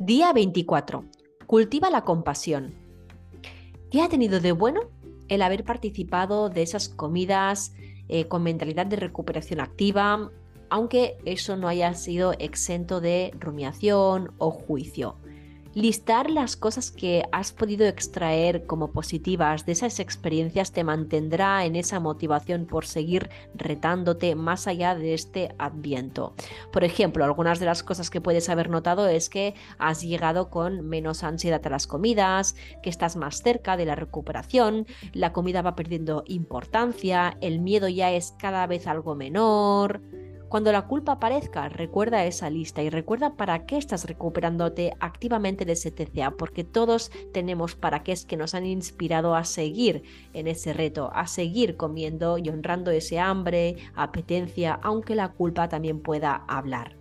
Día 24. Cultiva la compasión. ¿Qué ha tenido de bueno el haber participado de esas comidas eh, con mentalidad de recuperación activa, aunque eso no haya sido exento de rumiación o juicio? Listar las cosas que has podido extraer como positivas de esas experiencias te mantendrá en esa motivación por seguir retándote más allá de este adviento. Por ejemplo, algunas de las cosas que puedes haber notado es que has llegado con menos ansiedad a las comidas, que estás más cerca de la recuperación, la comida va perdiendo importancia, el miedo ya es cada vez algo menor. Cuando la culpa aparezca, recuerda esa lista y recuerda para qué estás recuperándote activamente de ese TCA, porque todos tenemos para qué es que nos han inspirado a seguir en ese reto, a seguir comiendo y honrando ese hambre, apetencia, aunque la culpa también pueda hablar.